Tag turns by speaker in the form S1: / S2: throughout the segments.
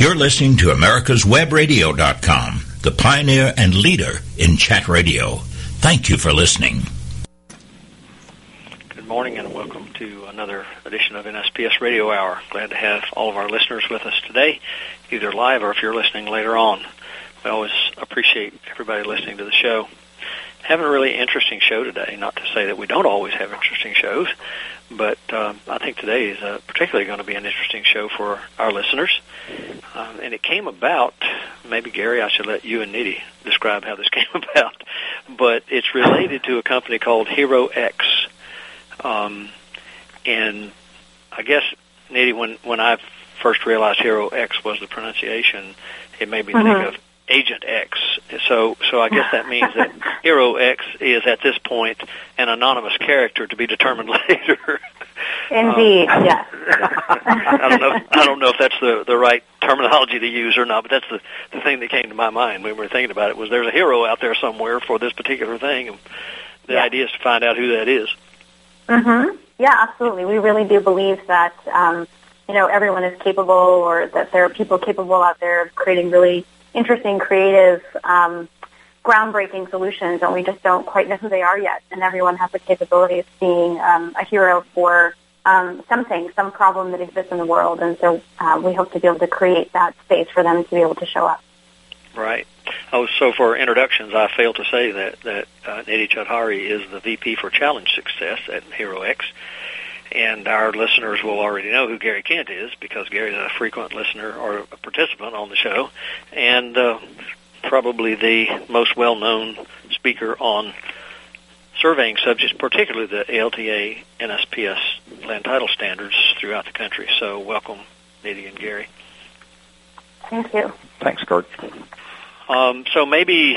S1: You're listening to America'sWebRadio.com, the pioneer and leader in chat radio. Thank you for listening.
S2: Good morning and welcome to another edition of NSPS Radio Hour. Glad to have all of our listeners with us today, either live or if you're listening later on. We always appreciate everybody listening to the show. Having a really interesting show today. Not to say that we don't always have interesting shows, but um, I think today is uh, particularly going to be an interesting show for our listeners. Um, and it came about, maybe Gary, I should let you and Nidhi describe how this came about, but it's related to a company called Hero X. Um, and I guess, Nidhi, when, when I first realized Hero X was the pronunciation, it made me mm-hmm. think of Agent X. So, so I guess that means that Hero X is at this point an anonymous character to be determined later.
S3: Indeed, um, yes.
S2: I don't know. I don't know if that's the the right terminology to use or not, but that's the the thing that came to my mind when we were thinking about it. Was there's a hero out there somewhere for this particular thing, and the yeah. idea is to find out who that is.
S3: Mm-hmm. Yeah, absolutely. We really do believe that um, you know everyone is capable, or that there are people capable out there of creating really interesting, creative, um, groundbreaking solutions, and we just don't quite know who they are yet. And everyone has the capability of being um, a hero for um, something, some problem that exists in the world. And so uh, we hope to be able to create that space for them to be able to show up.
S2: Right. Oh, so for introductions, I failed to say that that uh, Nidhi Chaudhary is the VP for Challenge Success at HeroX, and our listeners will already know who Gary Kent is because Gary's a frequent listener or a participant on the show, and uh, probably the most well-known speaker on surveying subjects, particularly the ALTA NSPS land title standards throughout the country. So welcome, Nidhi and Gary.
S3: Thank you.
S4: Thanks, Curt.
S2: Um, so maybe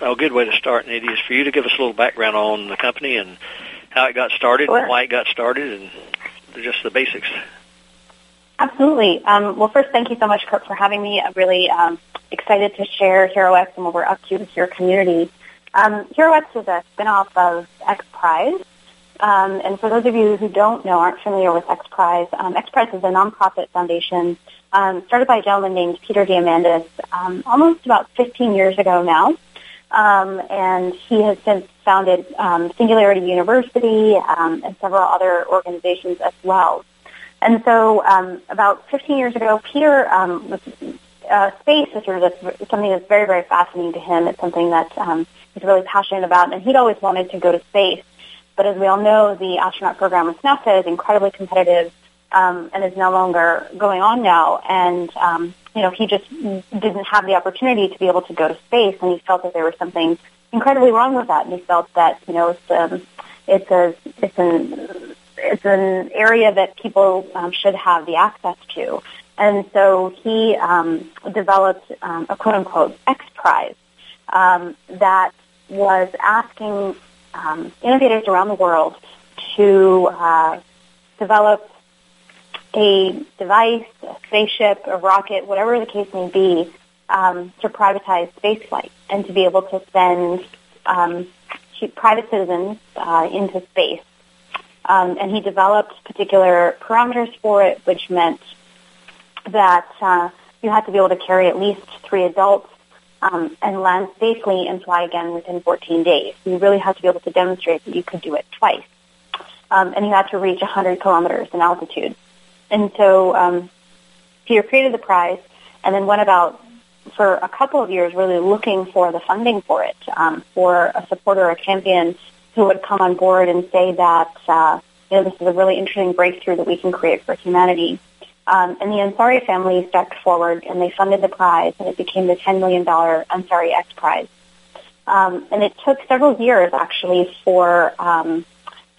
S2: a good way to start, Nidhi, is for you to give us a little background on the company and how it got started, sure. why it got started, and just the basics.
S3: Absolutely. Um, well, first, thank you so much, Curt, for having me. I'm really um, excited to share HeroX and what we're up to with your community. Um, HeroX is a spinoff of XPRIZE. Um, and for those of you who don't know, aren't familiar with XPRIZE, um, XPRIZE is a nonprofit foundation um, started by a gentleman named Peter Diamandis um, almost about 15 years ago now. Um, and he has since founded um, Singularity University um, and several other organizations as well. And so um, about 15 years ago, Peter um, was uh, space is sort of something that's very, very fascinating to him. It's something that um, he's really passionate about, and he'd always wanted to go to space. But as we all know, the astronaut program with NASA is incredibly competitive um, and is no longer going on now. And um, you know, he just didn't have the opportunity to be able to go to space, and he felt that there was something incredibly wrong with that. And he felt that you know, it's um, it's a it's an it's an area that people um, should have the access to. And so he um, developed um, a quote unquote X Prize um, that was asking um, innovators around the world to uh, develop a device, a spaceship, a rocket, whatever the case may be, um, to privatize spaceflight and to be able to send um, private citizens uh, into space. Um, and he developed particular parameters for it, which meant that uh, you had to be able to carry at least three adults um, and land safely and fly again within 14 days. You really had to be able to demonstrate that you could do it twice. Um, and you had to reach 100 kilometers in altitude. And so um, Peter created the prize and then went about for a couple of years really looking for the funding for it, um, for a supporter, a champion who would come on board and say that, uh, you know, this is a really interesting breakthrough that we can create for humanity. Um, and the Ansari family stepped forward and they funded the prize and it became the $10 million Ansari X Prize. Um, and it took several years actually for, um,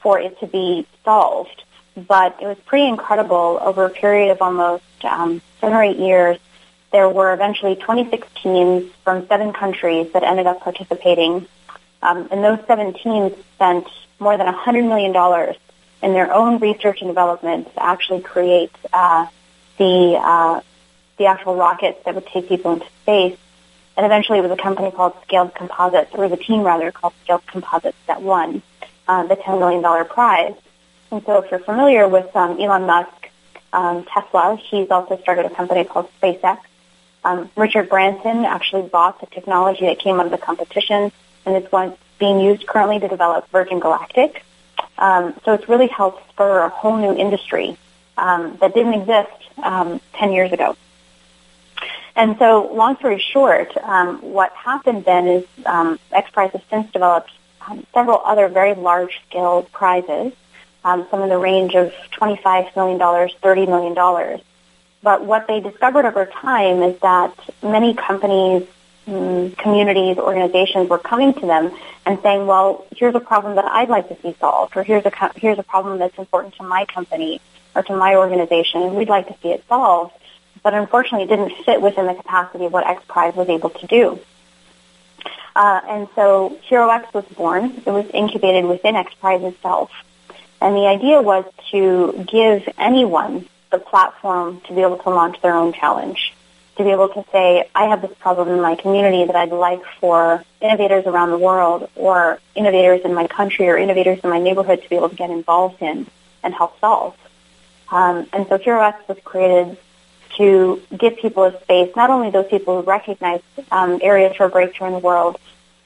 S3: for it to be solved but it was pretty incredible over a period of almost um, seven or eight years. There were eventually 26 teams from seven countries that ended up participating, um, and those seven teams spent more than $100 million in their own research and development to actually create uh, the uh, the actual rockets that would take people into space. And eventually, it was a company called Scaled Composites, or the team rather called Scaled Composites, that won uh, the $10 million prize. And so if you're familiar with um, Elon Musk, um, Tesla, he's also started a company called SpaceX. Um, Richard Branson actually bought the technology that came out of the competition, and it's one being used currently to develop Virgin Galactic. Um, so it's really helped spur a whole new industry um, that didn't exist um, 10 years ago. And so, long story short, what happened then is um, X Prize has since developed several other very large-scale prizes, um, some in the range of $25 million, $30 million. But what they discovered over time is that many companies, mm, communities, organizations were coming to them and saying, well, here's a problem that I'd like to see solved, or here's a, co- here's a problem that's important to my company or to my organization, and we'd like to see it solved. But unfortunately, it didn't fit within the capacity of what X Prize was able to do. Uh, and so HeroX was born. It was incubated within X Prize itself. And the idea was to give anyone the platform to be able to launch their own challenge, to be able to say, I have this problem in my community that I'd like for innovators around the world or innovators in my country or innovators in my neighborhood to be able to get involved in and help solve. Um, and so HeroX was created to give people a space, not only those people who recognize um, areas for breakthrough in the world,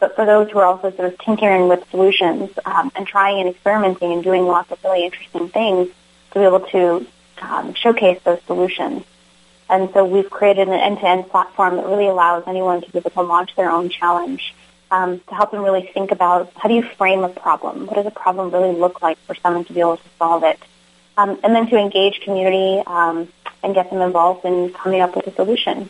S3: but for those who are also sort of tinkering with solutions um, and trying and experimenting and doing lots of really interesting things to be able to um, showcase those solutions. And so we've created an end-to-end platform that really allows anyone to be able to launch their own challenge um, to help them really think about how do you frame a problem? What does a problem really look like for someone to be able to solve it? Um, and then to engage community um, and get them involved in coming up with a solution.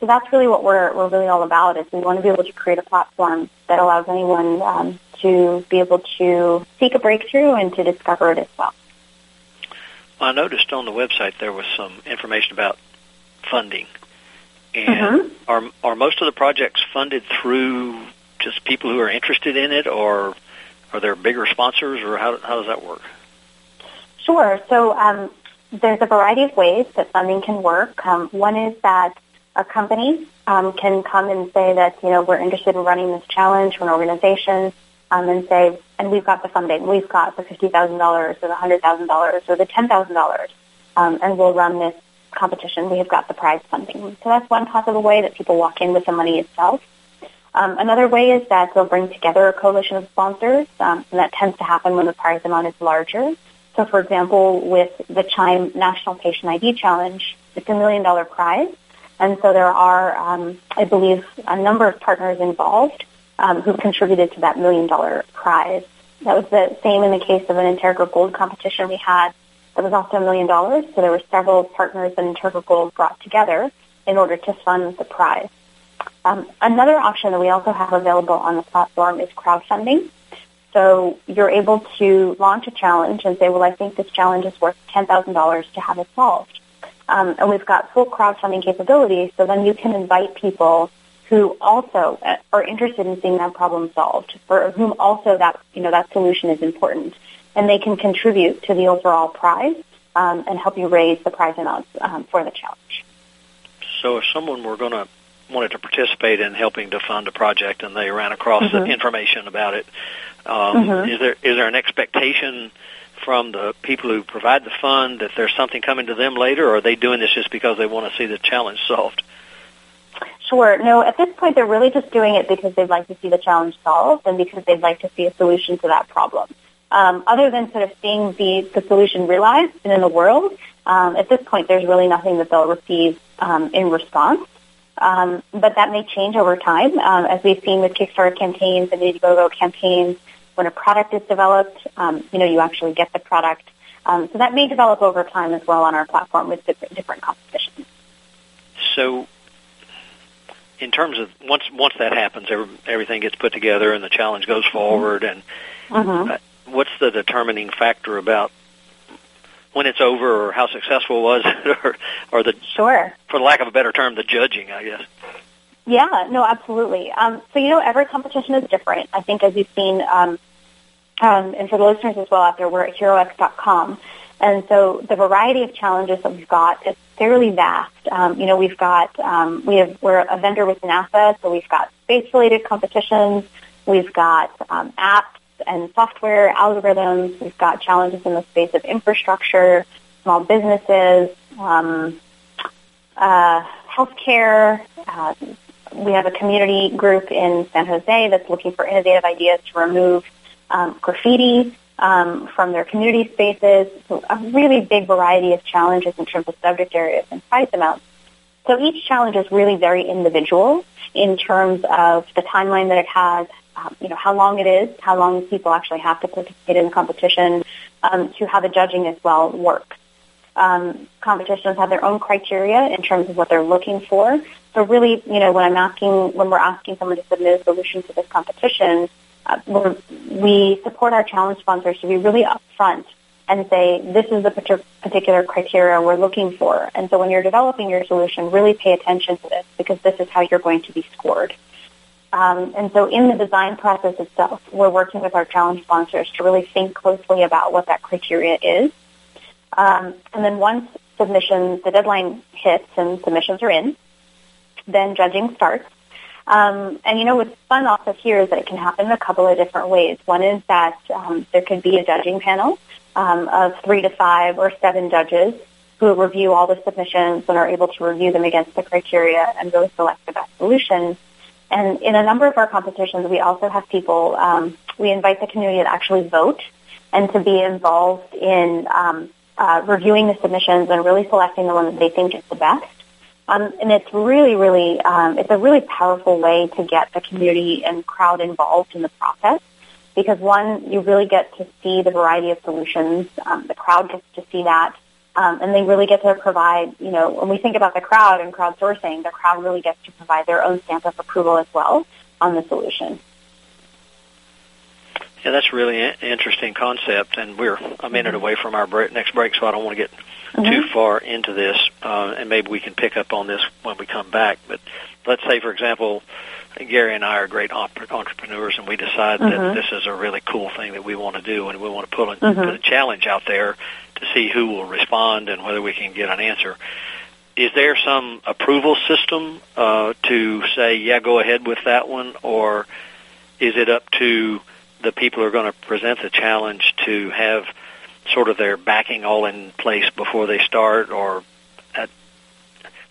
S3: So that's really what we're, we're really all about is we want to be able to create a platform that allows anyone um, to be able to seek a breakthrough and to discover it as well.
S2: Well, I noticed on the website there was some information about funding. And
S3: Mhm.
S2: are are most of the projects funded through just people who are interested in it, or are there bigger sponsors, or how how does that work?
S3: Sure. So um, there's a variety of ways that funding can work. Um, one is that a company um, can come and say that you know we're interested in running this challenge for an organization, um, and say, and we've got the funding. We've got the fifty thousand dollars, or the hundred thousand dollars, or the ten thousand dollars, um, and we'll run this competition. We have got the prize funding. So that's one possible way that people walk in with the money itself. Um, another way is that they'll bring together a coalition of sponsors, um, and that tends to happen when the prize amount is larger. So, for example, with the Chime National Patient ID Challenge, it's a million dollar prize. And so there are, um, I believe, a number of partners involved um, who contributed to that million dollar prize. That was the same in the case of an Integra Gold competition we had. That was also a million dollars. So there were several partners that Integra Gold brought together in order to fund the prize. Um, another option that we also have available on the platform is crowdfunding. So you're able to launch a challenge and say, well, I think this challenge is worth $10,000 to have it solved. Um, and we've got full crowdfunding capabilities, so then you can invite people who also uh, are interested in seeing that problem solved, for whom also that, you know, that solution is important. And they can contribute to the overall prize um, and help you raise the prize amounts um, for the challenge.
S2: So, if someone were going to wanted to participate in helping to fund a project and they ran across
S3: Mhm.
S2: the information about it, um,
S3: Mhm.
S2: is there is there an expectation from the people who provide the fund that there's something coming to them later, or are they doing this just because they want to see the challenge solved?
S3: Sure. No, at this point, they're really just doing it because they'd like to see the challenge solved and because they'd like to see a solution to that problem. Um, other than sort of seeing the, the solution realized and in the world, um, at this point, there's really nothing that they'll receive um, in response. Um, but that may change over time, um, as we've seen with Kickstarter campaigns and Indiegogo campaigns. When a product is developed, um, you know, you actually get the product. Um, so that may develop over time as well on our platform with different, different competitions.
S2: So, in terms of once once that happens, every, everything gets put together and the challenge goes forward. And
S3: Mm-hmm.
S2: uh, what's the determining factor about when it's over, or how successful was it, or or the
S3: Sure.
S2: for lack of a better term, the judging, I guess.
S3: Yeah, no, absolutely. Um, so, you know, every competition is different. I think as you've seen, um, um, and for the listeners as well out there, we're at HeroX.com. And so the variety of challenges that we've got is fairly vast. Um, you know, we've got, um, we have, we're a vendor with NASA, so we've got space-related competitions. We've got um, apps and software algorithms. We've got challenges in the space of infrastructure, small businesses, um, uh, healthcare. Uh, we have a community group in San Jose that's looking for innovative ideas to remove um, graffiti um, from their community spaces. So a really big variety of challenges in terms of subject areas and price amounts. So each challenge is really very individual in terms of the timeline that it has, um, you know, how long it is, how long people actually have to participate in the competition, um, to how the judging as well works. Um, competitions have their own criteria in terms of what they're looking for. So really, you know, when I'm asking, when we're asking someone to submit a solution to this competition, uh, we support our challenge sponsors to be really upfront and say, this is the particular criteria we're looking for. And so when you're developing your solution, really pay attention to this because this is how you're going to be scored. Um, and so in the design process itself, we're working with our challenge sponsors to really think closely about what that criteria is. Um, and then once submissions, the deadline hits and submissions are in, then judging starts. Um, and you know what's fun also here is that it can happen in a couple of different ways. One is that um, there could be a judging panel um, of three to five or seven judges who review all the submissions and are able to review them against the criteria and really select the best solution. And in a number of our competitions, we also have people, um, we invite the community to actually vote and to be involved in um, uh, reviewing the submissions and really selecting the one that they think is the best. Um, and it's really, really, um, it's a really powerful way to get the community and crowd involved in the process because one, you really get to see the variety of solutions. Um, the crowd gets to see that. Um, and they really get to provide, you know, when we think about the crowd and crowdsourcing, the crowd really gets to provide their own stamp of approval as well on the solution.
S2: Yeah, that's really interesting concept, and we're a minute away from our break, next break, so I don't want to get mm-hmm. too far into this, uh, and maybe we can pick up on this when we come back. But let's say, for example, Gary and I are great entrepreneurs, and we decide mm-hmm. that this is a really cool thing that we want to do, and we want to put a, mm-hmm. put a challenge out there to see who will respond and whether we can get an answer. Is there some approval system uh, to say, yeah, go ahead with that one, or is it up to the people who are going to present the challenge to have sort of their backing all in place before they start, or at,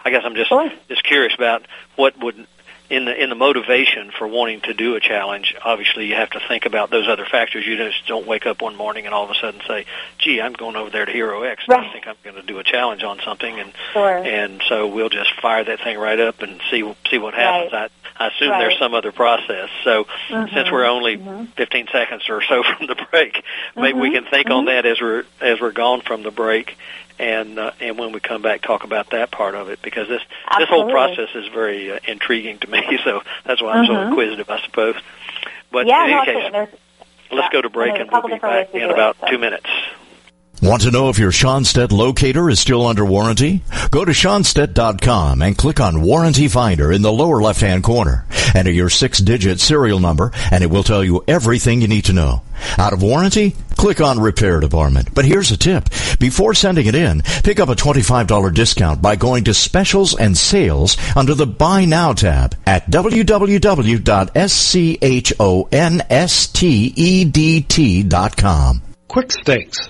S2: I guess I'm just sure. just curious about what would in the in the motivation for wanting to do a challenge. Obviously, you have to think about those other factors. You just don't wake up one morning and all of a sudden say, "Gee, I'm going over there to Hero X. Right. I think I'm going to do a challenge on something," and
S3: sure.
S2: and so we'll just fire that thing right up and see see what happens. Right. I, I assume right. there's some other process. So mm-hmm. since we're only mm-hmm. 15 seconds or so from the break, maybe mm-hmm. we can think on mm-hmm. that as we're as we're gone from the break and uh, and when we come back, talk about that part of it because this
S3: Absolutely.
S2: this whole process is very uh, intriguing to me. So that's why I'm mm-hmm. so inquisitive, I suppose. But
S3: yeah,
S2: in
S3: no,
S2: case, let's
S3: yeah,
S2: go to break, and, and we'll be back in about it, so. two minutes.
S1: Want to know if your Schonstedt locator is still under warranty? Go to Schonstedt.com and click on Warranty Finder in the lower left-hand corner. Enter your six-digit serial number and it will tell you everything you need to know. Out of warranty? Click on Repair Department. But here's a tip. Before sending it in, pick up a $25 discount by going to Specials and Sales under the Buy Now tab at www.schonstedt.com.
S4: Quik Stakes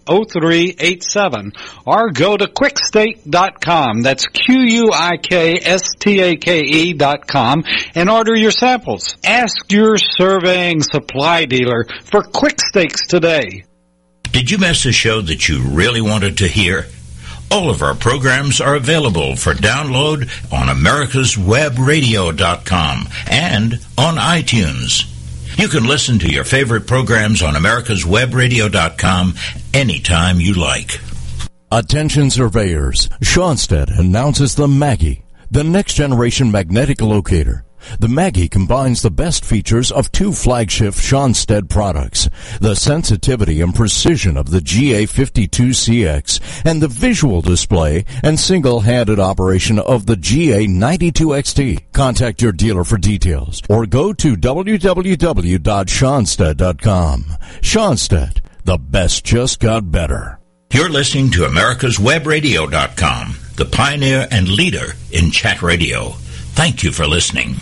S4: 0387 or go to quikstake.com. That's Q-U-I-K-S-T-A-K-E dot com and order your samples. Ask your surveying supply dealer for Quik Stakes today.
S1: Did you miss a show that you really wanted to hear? All of our programs are available for download on americaswebradio.com and on iTunes. You can listen to your favorite programs on americaswebradio.com anytime you like.
S5: Attention surveyors, Schonstedt announces the Maggie, the next generation magnetic locator. The Maggie combines the best features of two flagship Schonstedt products, the sensitivity and precision of the GA52CX and the visual display and single-handed operation of the GA92XT. Contact your dealer for details or go to www.schonstedt.com. Schonstedt, the best just got better.
S6: You're listening to americaswebradio.com, the pioneer and leader in chat radio. Thank you for listening.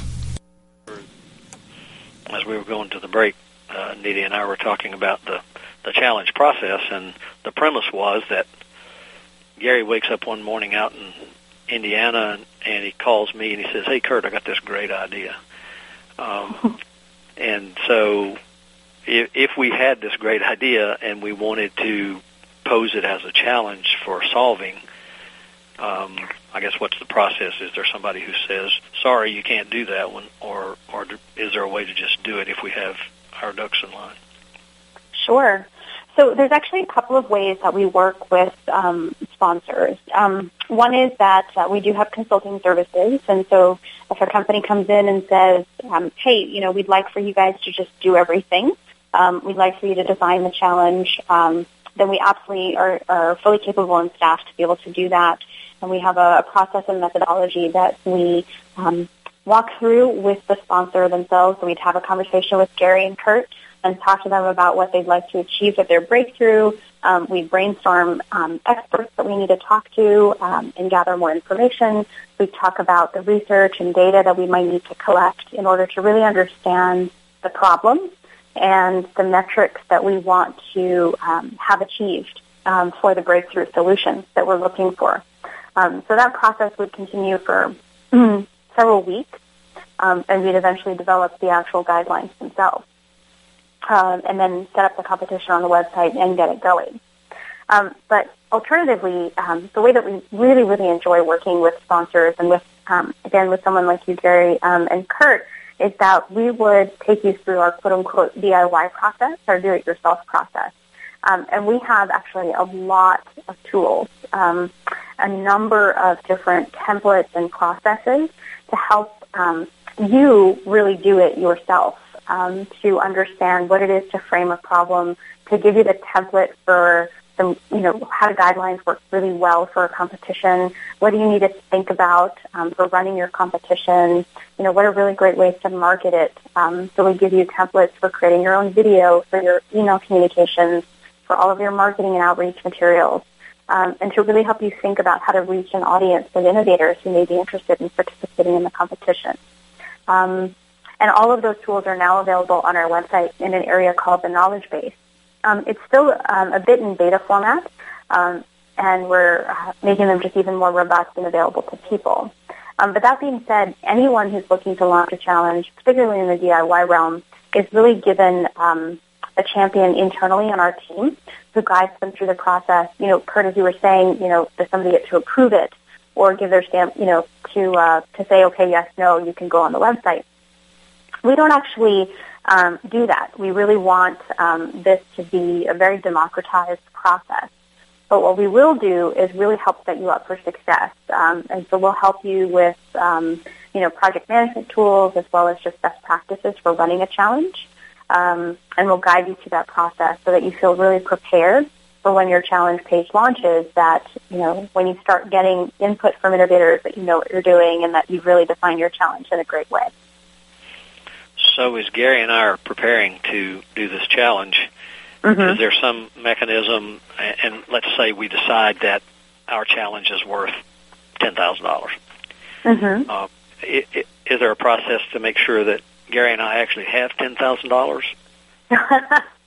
S2: As we were going to the break, uh, Nidhi and I were talking about the, the challenge process, and the premise was that Gary wakes up one morning out in Indiana, and, and he calls me and he says, "Hey, Curt, I got this great idea." Um, and so, if, if we had this great idea and we wanted to pose it as a challenge for solving, um, I guess what's the process? Is there somebody who says, "Sorry, you can't do that one," or or is there a way to just do it if we have our ducks in line?
S3: Sure. So there's actually a couple of ways that we work with um, sponsors. Um, one is that uh, we do have consulting services, and so if a company comes in and says, um, "Hey, you know, we'd like for you guys to just do everything. Um, we'd like for you to design the challenge," um, then we absolutely are, are fully capable and staffed to be able to do that. And we have a, a process and methodology that we um, walk through with the sponsor themselves. So we'd have a conversation with Gary and Curt and talk to them about what they'd like to achieve with their breakthrough. Um, we brainstorm um, experts that we need to talk to um, and gather more information. We talk about the research and data that we might need to collect in order to really understand the problem and the metrics that we want to um, have achieved um, for the breakthrough solutions that we're looking for. Um, so that process would continue for several weeks, and we'd eventually develop the actual guidelines themselves um, and then set up the competition on the website and get it going. Um, but alternatively, um, the way that we really, really enjoy working with sponsors and with, um, again, with someone like you, Gary, um, and Curt, is that we would take you through our quote-unquote DIY process, our do-it-yourself process. Um, and we have actually a lot of tools, um, a number of different templates and processes to help um, you really do it yourself um, to understand what it is to frame a problem, to give you the template for the, you know, how guidelines work really well for a competition. What do you need to think about um, for running your competition? You know, what are really great ways to market it? Um, so we give you templates for creating your own video, for your email communications, for all of your marketing and outreach materials. Um, and to really help you think about how to reach an audience of innovators who may be interested in participating in the competition. Um, and all of those tools are now available on our website in an area called the knowledge base. Um, it's still um, a bit in beta format, um, and we're uh, making them just even more robust and available to people. Um, but that being said, anyone who's looking to launch a challenge, particularly in the DIY realm, is really given um, a champion internally on our team who guides them through the process. You know, Curt, as you were saying, you know, does somebody get to approve it or give their stamp, you know, to uh, to say, okay, yes, no, you can go on the website. We don't actually um, do that. We really want um, this to be a very democratized process. But what we will do is really help set you up for success. Um, and so we'll help you with, um, you know, project management tools as well as just best practices for running a challenge. Um, and we'll guide you through that process so that you feel really prepared for when your challenge page launches that, you know, when you start getting input from innovators that you know what you're doing and that you've really defined your challenge in a great way.
S2: So as Gary and I are preparing to do this challenge, mm-hmm. is there some mechanism, and let's say we decide that our challenge is worth $10,000. Mm-hmm. Uh, is there a process to make sure that Gary and I actually have $10,000?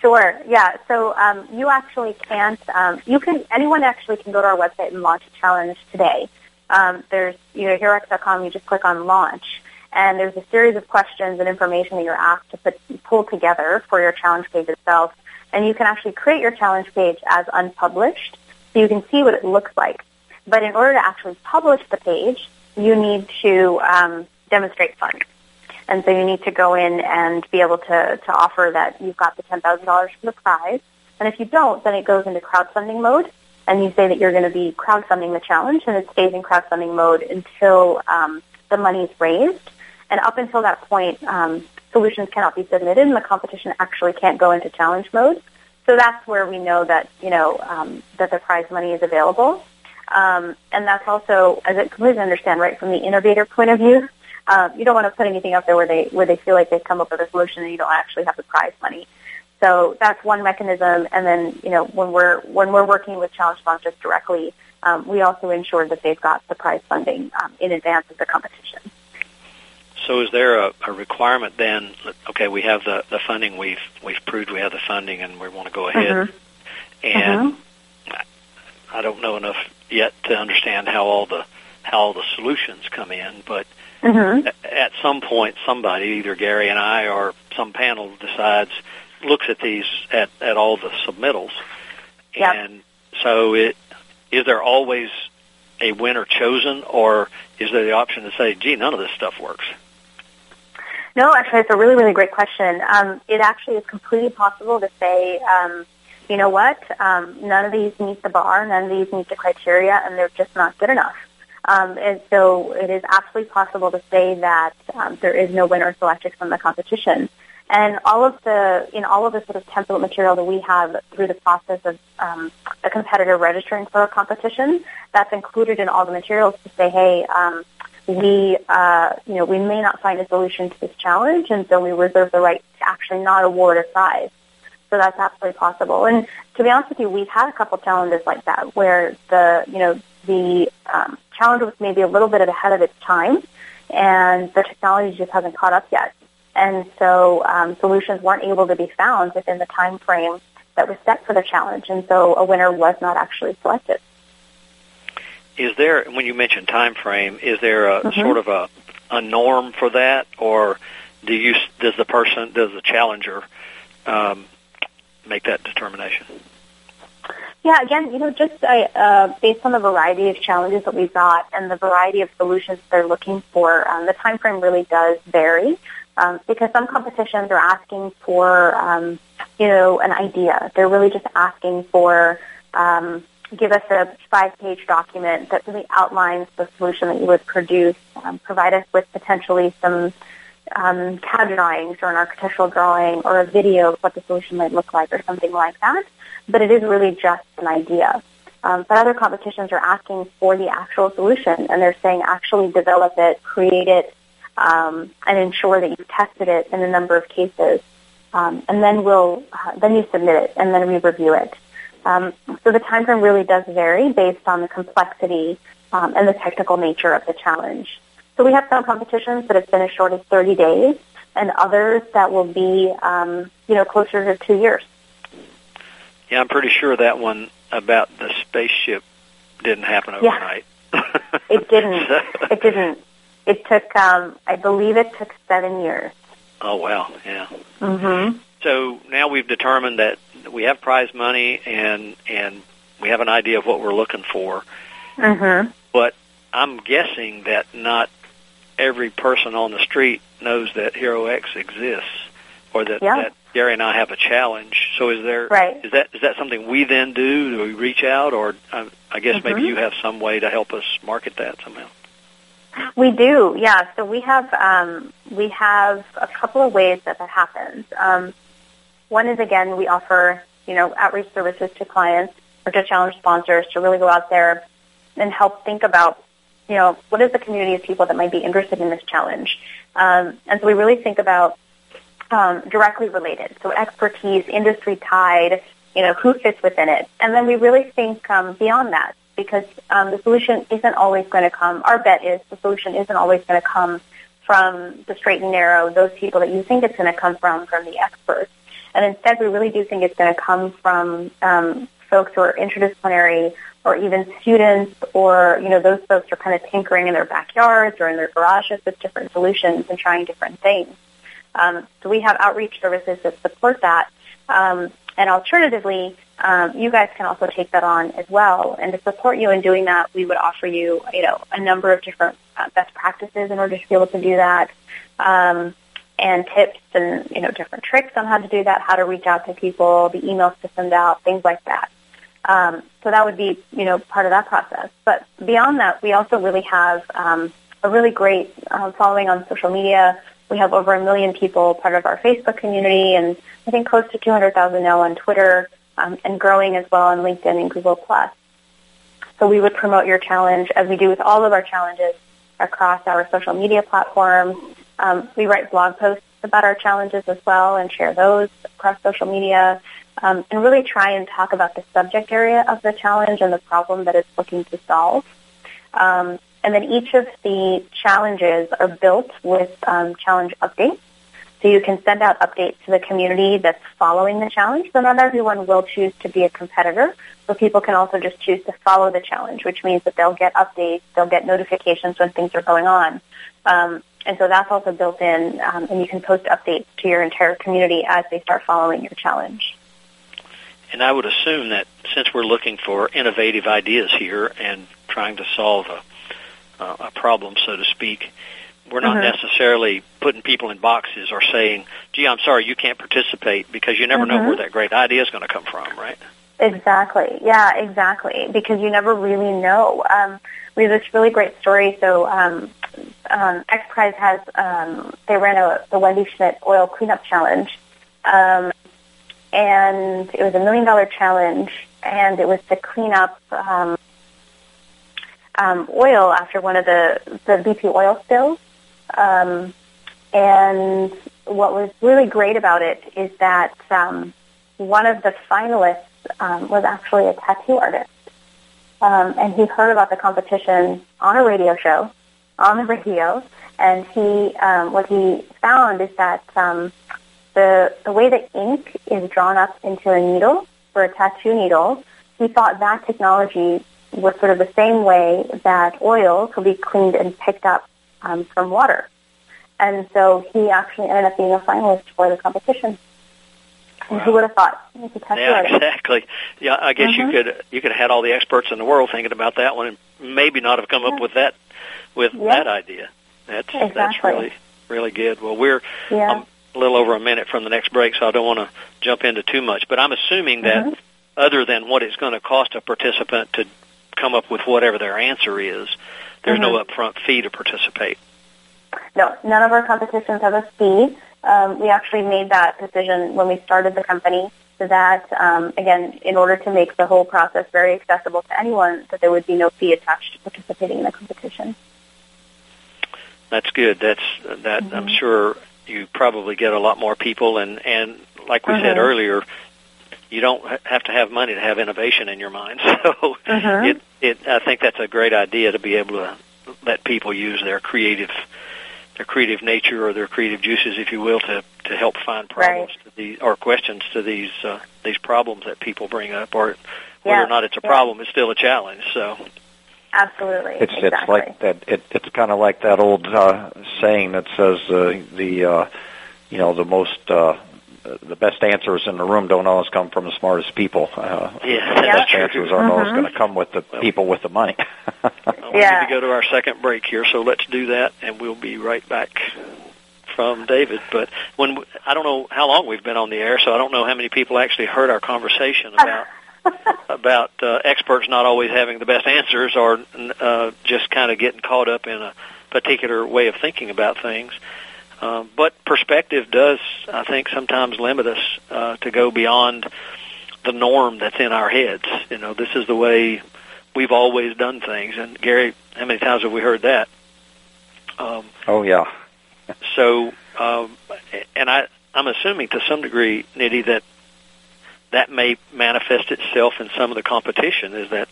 S3: Sure. Yeah. So um, you actually can't. Um, you can. Anyone actually can go to our website and launch a challenge today. Um, there's you know HeroX.com. You just click on launch, and there's a series of questions and information that you're asked to put, pull together for your challenge page itself. And you can actually create your challenge page as unpublished so you can see what it looks like. But in order to actually publish the page, you need to um, demonstrate funds. And so you need to go in and be able to, to offer that you've got the $10,000 for the prize. And if you don't, then it goes into crowdfunding mode. And you say that you're going to be crowdfunding the challenge, and it stays in crowdfunding mode until um, the money is raised. And up until that point, um, solutions cannot be submitted, and the competition actually can't go into challenge mode. So that's where we know that you know um, that the prize money is available, um, and that's also, as I completely understand, right from the innovator point of view, uh, you don't want to put anything out there where they where they feel like they've come up with a solution and you don't actually have the prize money. so that's one mechanism. And then, you know, when we're when we're working with challenge sponsors directly, um, we also ensure that they've got the prize funding um, in advance of the competition.
S2: So, is there a, a requirement then? Okay, we have the, the funding. We've we've proved we have the funding, and we want to go ahead.
S3: Mhm.
S2: And
S3: Mhm.
S2: I don't know enough yet to understand how all the how all the solutions come in, but
S3: Mhm.
S2: at some point, somebody, either Gary and I or some panel, decides looks at these at at all the submittals,
S3: Yep.
S2: and so it is there always a winner chosen, or is there the option to say, "Gee, none of this stuff works"?
S3: No, actually, it's a really, really great question. Um, it actually is completely possible to say, um, you know what, um, none of these meet the bar, none of these meet the criteria, and they're just not good enough. Um, and so it is absolutely possible to say that um, there is no winner selected from the competition. And all of the, in all of the sort of template material that we have through the process of um, a competitor registering for a competition, that's included in all the materials to say, hey, um, we, uh, you know, we may not find a solution to this challenge, and so we reserve the right to actually not award a prize. So that's absolutely possible. And to be honest with you, we've had a couple challenges like that where the, you know, the um, challenge was maybe a little bit ahead of its time, and the technology just hasn't caught up yet. And so um, solutions weren't able to be found within the time frame that was set for the challenge, and so a winner was not actually selected.
S2: Is there, when you mentioned time frame, is there a
S3: Mhm.
S2: sort of a a norm for that, or do you does the person does the challenger um, make that determination?
S3: Yeah, again, you know, just uh, based on the variety of challenges that we've got and the variety of solutions they're looking for, um, the time frame really does vary. Um, because some competitions are asking for, um, you know, an idea. They're really just asking for, um, give us a five-page document that really outlines the solution that you would produce. Um, provide us with potentially some um, CAD drawings or an architectural drawing or a video of what the solution might look like or something like that. But it is really just an idea. Um, but other competitions are asking for the actual solution, and they're saying actually develop it, create it, um, and ensure that you've tested it in a number of cases. Um, and then we'll uh, then you submit it, and then we review it. Um, so the time frame really does vary based on the complexity um, and the technical nature of the challenge. So we have some competitions that have been as short as 30 days, and others that will be, um, you know, closer to two years.
S2: Yeah, I'm pretty sure that one about the spaceship didn't happen overnight. Yeah.
S3: It didn't. it didn't. It took, um, I believe, it took seven years.
S2: oh wow, yeah.
S3: Mm-hmm.
S2: So now we've determined that we have prize money and and we have an idea of what we're looking for.
S3: Mm-hmm.
S2: But I'm guessing that not every person on the street knows that Hero X exists, or that,
S3: Yeah.
S2: that Gary and I have a challenge. So is there
S3: Right.
S2: is that is that something we then do? Do we reach out, or uh, I guess maybe
S3: Mhm.
S2: you have some way to help us market that somehow?
S3: We do, yeah. So we have um, we have a couple of ways that that happens. Um, one is again we offer you know outreach services to clients or to challenge sponsors to really go out there and help think about you know what is the community of people that might be interested in this challenge. Um, and so we really think about um, directly related, so expertise, industry tied, you know who fits within it, and then we really think um, beyond that because um, the solution isn't always going to come. Our bet is the solution isn't always going to come from the straight and narrow, those people that you think it's going to come from, from the experts. And instead, we really do think it's going to come from um, folks who are interdisciplinary or even students or, you know, those folks who are kind of tinkering in their backyards or in their garages with different solutions and trying different things. Um, so we have outreach services that support that. Um, and alternatively, um, you guys can also take that on as well. And to support you in doing that, we would offer you, you know, a number of different uh, best practices in order to be able to do that, um, and tips and you know different tricks on how to do that, how to reach out to people, the emails to send out, things like that. Um, so that would be you know part of that process. But beyond that, we also really have um, a really great um, following on social media. We have over a million people part of our Facebook community, and I think close to 200,000 now on Twitter, um, and growing as well on LinkedIn and Google Plus. So we would promote your challenge as we do with all of our challenges across our social media platforms. Um, we write blog posts about our challenges as well and share those across social media um, and really try and talk about the subject area of the challenge and the problem that it's looking to solve. Um, and then each of the challenges are built with um, challenge updates. So you can send out updates to the community that's following the challenge. So not everyone will choose to be a competitor. So people can also just choose to follow the challenge, which means that they'll get updates, they'll get notifications when things are going on. Um, and so that's also built in, um, and you can post updates to your entire community as they start following your challenge.
S2: And I would assume that since we're looking for innovative ideas here and trying to solve a, uh, a problem, so to speak, we're not mm-hmm. necessarily putting people in boxes or saying, "Gee, I'm sorry, you can't participate," because you never mm-hmm. know where that great idea is going to come from, right?
S3: Exactly. Yeah, exactly. Because you never really know. Um, we have this really great story. So, um, um, X Prize has um, they ran a the Wendy Schmidt Oil Cleanup Challenge, um, and it was a million dollar challenge, and it was to clean up um, um, oil after one of the the BP oil spills. Um, and what was really great about it is that um, one of the finalists um, was actually a tattoo artist. Um, and he heard about the competition on a radio show, on the radio, and he um, what he found is that um, the the way that ink is drawn up into a needle for a tattoo needle, he thought that technology was sort of the same way that oil could be cleaned and picked up um, from water. And so he actually ended up being a finalist for the competition. Wow. who would have thought?
S2: Yeah, exactly. Yeah, I guess mm-hmm. you could you could have had all the experts in the world thinking about that one, and maybe not have come yeah. up with that with yeah. that idea. That's
S3: exactly.
S2: that's really really good. Well, we're yeah. um, a little over a minute from the next break, so I don't want to jump into too much. But I'm assuming that mm-hmm. other than what it's going to cost a participant to come up with whatever their answer is, there's mm-hmm. no upfront fee to participate.
S3: No, none of our competitions have a fee. Um, we actually made that decision when we started the company so that, um, again, in order to make the whole process very accessible to anyone, that there would be no fee attached to participating in the competition.
S2: That's good. That's that. Mm-hmm. I'm sure you probably get a lot more people, and and like we mm-hmm. said earlier, you don't have to have money to have innovation in your mind. So mm-hmm. it it I think that's a great idea to be able to let people use their creative their creative nature or their creative juices, if you will, to to help find problems
S3: right.
S2: to these or questions to these uh, these problems that people bring up, or whether yeah. or not it's a yeah. problem, it's still a challenge. So.
S3: Absolutely.
S7: It's
S3: exactly.
S7: it's like that. It, it's kind of like that old uh, saying that says uh, the uh, you know the most uh, the best answers in the room don't always come from the smartest people. Uh,
S2: yeah,
S7: the best answers aren't mm-hmm. always going to come with the people with the money.
S2: well, we yeah. need to go to our second break here, so let's do that, and we'll be right back from David. But when I don't know how long we've been on the air, so I don't know how many people actually heard our conversation about about uh, experts not always having the best answers, or uh, just kind of getting caught up in a particular way of thinking about things. Uh, but perspective does, I think, sometimes limit us uh, to go beyond the norm that's in our heads. You know, this is the way we've always done things. And Gary, how many times have we heard that?
S7: Um, oh yeah.
S2: so, um, and I, I'm assuming to some degree, Nidhi, that that may manifest itself in some of the competition. Is that,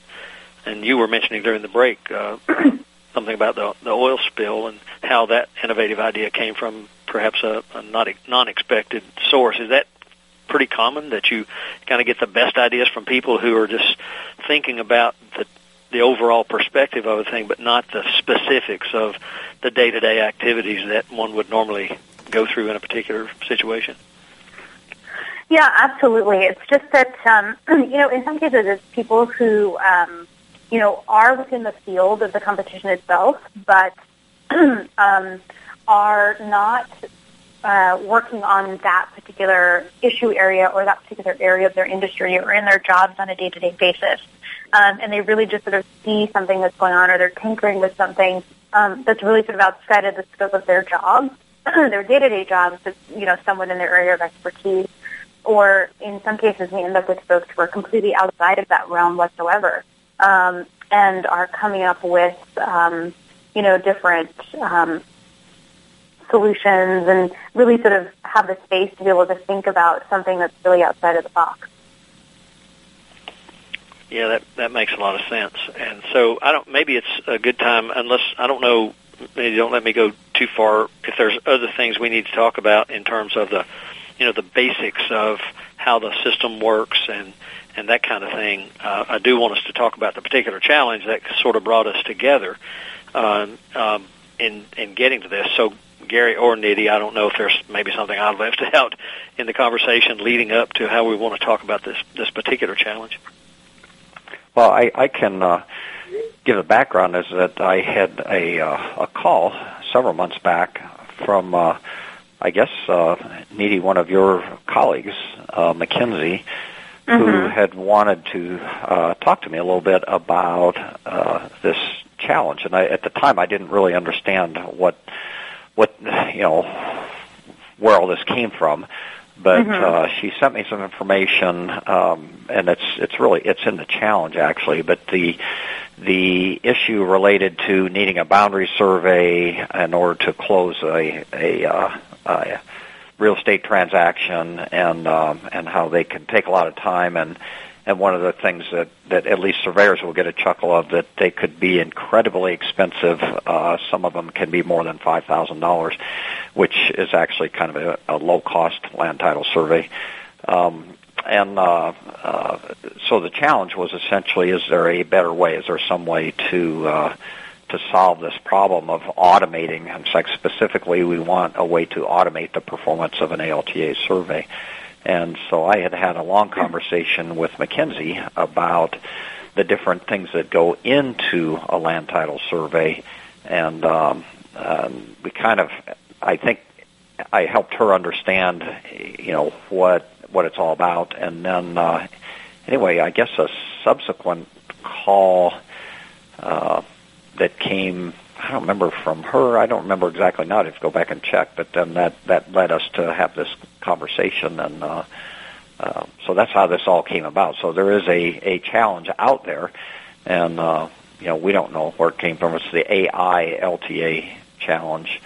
S2: and you were mentioning during the break. Uh, something about the, the oil spill and how that innovative idea came from perhaps a, a not non-expected source. Is that pretty common that you kind of get the best ideas from people who are just thinking about the the overall perspective of a thing, but not the specifics of the day-to-day activities that one would normally go through in a particular situation.
S3: Yeah, absolutely. It's just that um, you know, in some cases, it's people who um, you know, are within the field of the competition itself, but um, are not uh, working on that particular issue area or that particular area of their industry or in their jobs on a day-to-day basis. Um, and they really just sort of see something that's going on or they're tinkering with something um, that's really sort of outside of the scope of their job, their day-to-day jobs, that's, you know, someone in their area of expertise. Or in some cases, we end up with folks who are completely outside of that realm whatsoever um, and are coming up with, um, you know, different um, solutions and really sort of have the space to be able to think about something that's really outside of the box.
S2: Yeah, that that makes a lot of sense. And so I don't. Maybe it's a good time, unless I don't know. Maybe don't let me go too far. If there's other things we need to talk about in terms of the, you know, the basics of how the system works and and that kind of thing. Uh, I do want us to talk about the particular challenge that sort of brought us together um, um, in in getting to this. So Gary or Nidhi, I don't know if there's maybe something I left out in the conversation leading up to how we want to talk about this this particular challenge.
S7: Well, I, I can uh, give a background is that I had a uh, a call several months back from uh, I guess uh, Nidhi, one of your colleagues, uh, McKinsey, mm-hmm. who had wanted to uh, talk to me a little bit about uh, this challenge. And I, at the time, I didn't really understand what what you know where all this came from. But mm-hmm. uh, she sent me some information, um, and it's it's really it's in the challenge actually. But the the issue related to needing a boundary survey in order to close a a, uh, a real estate transaction, and um, and how they can take a lot of time and and one of the things that, that at least surveyors will get a chuckle of that they could be incredibly expensive. Uh, some of them can be more than five thousand dollars, which is actually kind of a, a low cost land title survey. Um, and uh, uh, so the challenge was essentially: is there a better way? Is there some way to uh, to solve this problem of automating? In fact, specifically, we want a way to automate the performance of an ALTA survey. And so I had had a long conversation with McKinsey about the different things that go into a land title survey, and um, um, we kind of, I think, I helped her understand, you know, what what it's all about, and then uh, anyway, I guess a subsequent call uh, that came I don't remember from her. I don't remember exactly now. I have to go back and check. But then that that led us to have this conversation, and uh, uh, so that's how this all came about. So there is a a challenge out there, and uh, you know we don't know where it came from. It's the AI LTA challenge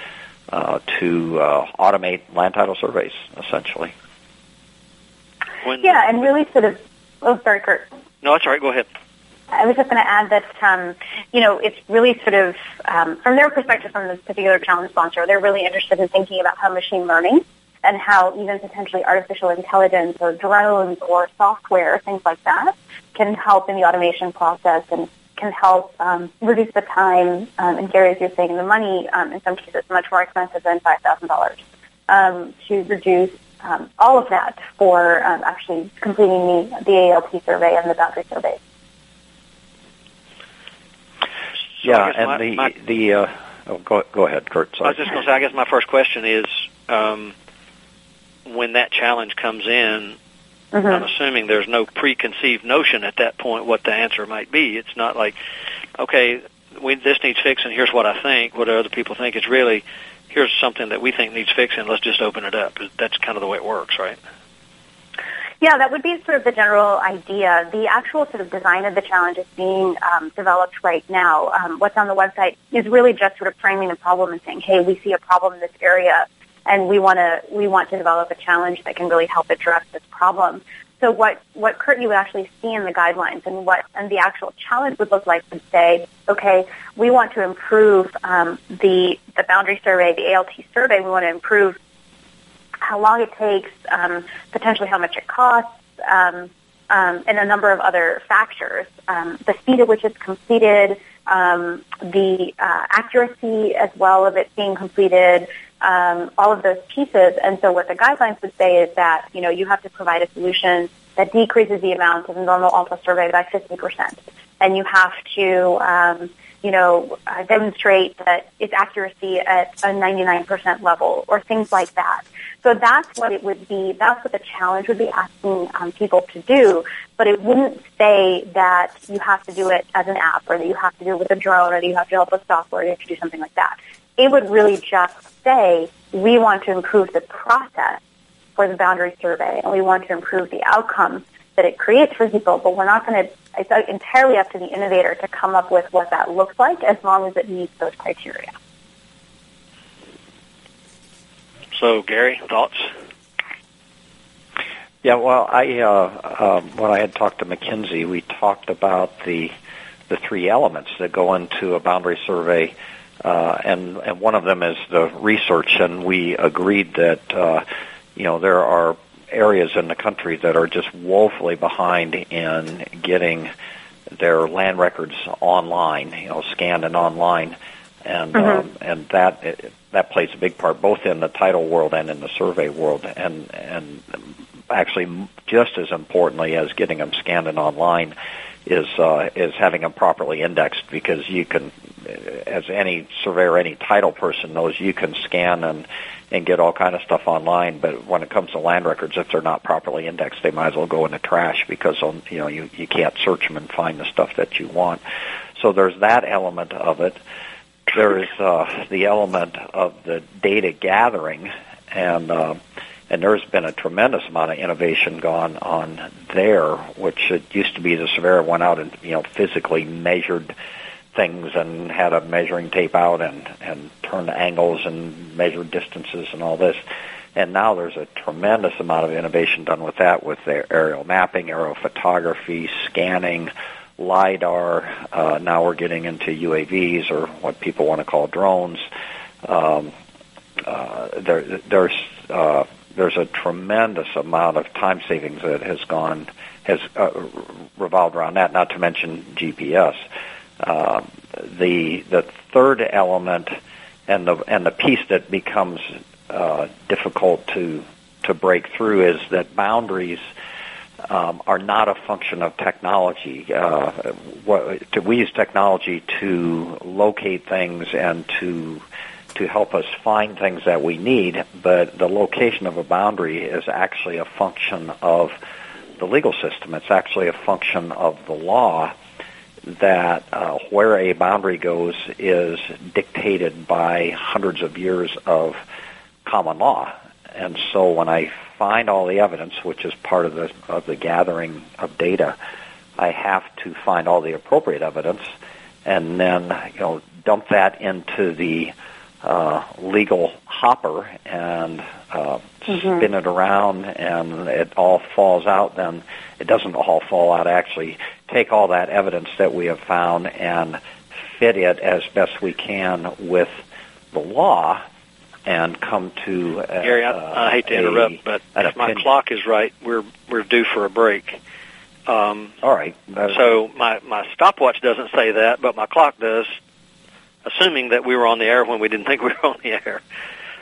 S7: uh, to uh, automate land title surveys, essentially.
S3: When yeah, and really sort of. Oh, sorry, Curt.
S2: No, that's all right. Go ahead.
S3: I was just going to add that, um, you know, it's really sort of, um, from their perspective, from this particular challenge sponsor, they're really interested in thinking about how machine learning and how even potentially artificial intelligence or drones or software, things like that, can help in the automation process and can help um, reduce the time. Um, and Gary, as you're saying, the money um, in some cases much more expensive than five thousand dollars um, to reduce um, all of that for um, actually completing the, the ALTA survey and the boundary survey.
S7: So yeah, and my, the my, the uh, oh, go go ahead, Curt. Sorry.
S2: I was just going to say. I guess my first question is um, when that challenge comes in. Mm-hmm. I'm assuming there's no preconceived notion at that point what the answer might be. It's not like, okay, we, this needs fixing. Here's what I think. What other people think. It's really here's something that we think needs fixing. Let's just open it up. That's kind of the way it works, right?
S3: Yeah, that would be sort of the general idea. The actual sort of design of the challenge is being um, developed right now. Um, what's on the website is really just sort of framing the problem and saying, "Hey, we see a problem in this area, and we want to we want to develop a challenge that can really help address this problem." So what what Curt you would actually see in the guidelines and what and the actual challenge would look like would say, okay, we want to improve um, the the boundary survey, the ALTA survey. We want to improve how long it takes, um, potentially how much it costs, um, um, and a number of other factors. Um, the speed at which it's completed, um, the uh, accuracy as well of it being completed, um, all of those pieces. And so what the guidelines would say is that, you know, you have to provide a solution that decreases the amount of normal ALTA survey by 50%. And you have to, you know, uh, demonstrate that its accuracy at a 99% level or things like that. So that's what it would be. That's what the challenge would be asking um, people to do. But it wouldn't say that you have to do it as an app or that you have to do it with a drone or that you have to develop a software or you have to do something like that. It would really just say we want to improve the process for the boundary survey and we want to improve the outcome that it creates for people, but we're not going to, it's entirely up to the innovator to come up with what that looks like as long as it meets those criteria.
S2: So, Gary, thoughts?
S7: Yeah, well, I uh, um, when I had talked to McKinsey, we talked about the the three elements that go into a boundary survey, uh, and and one of them is the research, and we agreed that uh, you know there are areas in the country that are just woefully behind in getting their land records online, you know, scanned and online, and mm-hmm. um, and that that plays a big part both in the title world and in the survey world, and and actually just as importantly as getting them scanned and online is uh, is having them properly indexed because you can, as any surveyor, any title person knows, you can scan and and get all kind of stuff online. But when it comes to land records, if they're not properly indexed, they might as well go in the trash because on you know you you can't search them and find the stuff that you want. So there's that element of it. There is uh, the element of the data gathering, and uh, and there's been a tremendous amount of innovation gone on there, which it used to be the surveyor went out and you know physically measured things and had a measuring tape out and and turned angles and measured distances and all this. And now there's a tremendous amount of innovation done with that, with their aerial mapping, aerial photography, scanning, lidar. Uh, now we're getting into UAVs or what people want to call drones. Um, uh, there, there's uh, there's a tremendous amount of time savings that has gone has uh, revolved around that. Not to mention GPS. Uh, the the third element and the and the piece that becomes uh, difficult to to break through is that boundaries um, are not a function of technology. Uh, what, to, we use technology to locate things and to to help us find things that we need, but the location of a boundary is actually a function of the legal system. It's actually a function of the law that uh, where a boundary goes is dictated by hundreds of years of common law. And so when I find all the evidence, which is part of the of the gathering of data, I have to find all the appropriate evidence and then you know dump that into the uh, legal hopper and uh, mm-hmm. spin it around and it all falls out, then it doesn't all fall out. Actually, take all that evidence that we have found and fit it as best we can with the law and come to. A,
S2: Gary, I, I hate to interrupt, but if opinion. my clock is right, we're we're due for a break.
S7: Um, All right.
S2: so my my stopwatch doesn't say that, but my clock does assuming that we were on the air when we didn't think we were on the air.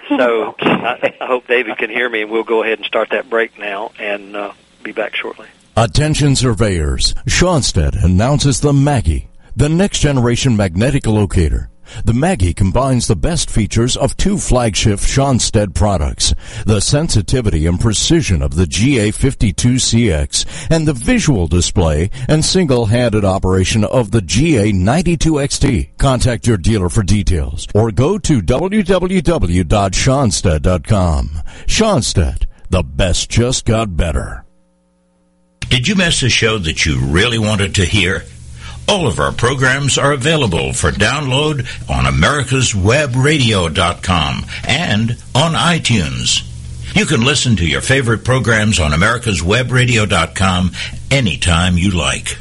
S2: So okay. I, I hope David can hear me, and we'll go ahead and start that break now and uh, be back shortly.
S5: Attention surveyors, Schonstedt announces the Maggie, the next generation magnetic locator. The Maggie combines the best features of two flagship Schonstedt products, the sensitivity and precision of the GA52CX and the visual display and single-handed operation of the GA92XT. Contact your dealer for details or go to www.schonstedt.com. Schonstedt, the best just got better.
S6: Did you miss a show that you really wanted to hear? All of our programs are available for download on americaswebradio.com and on iTunes. You can listen to your favorite programs on americaswebradio.com anytime you like.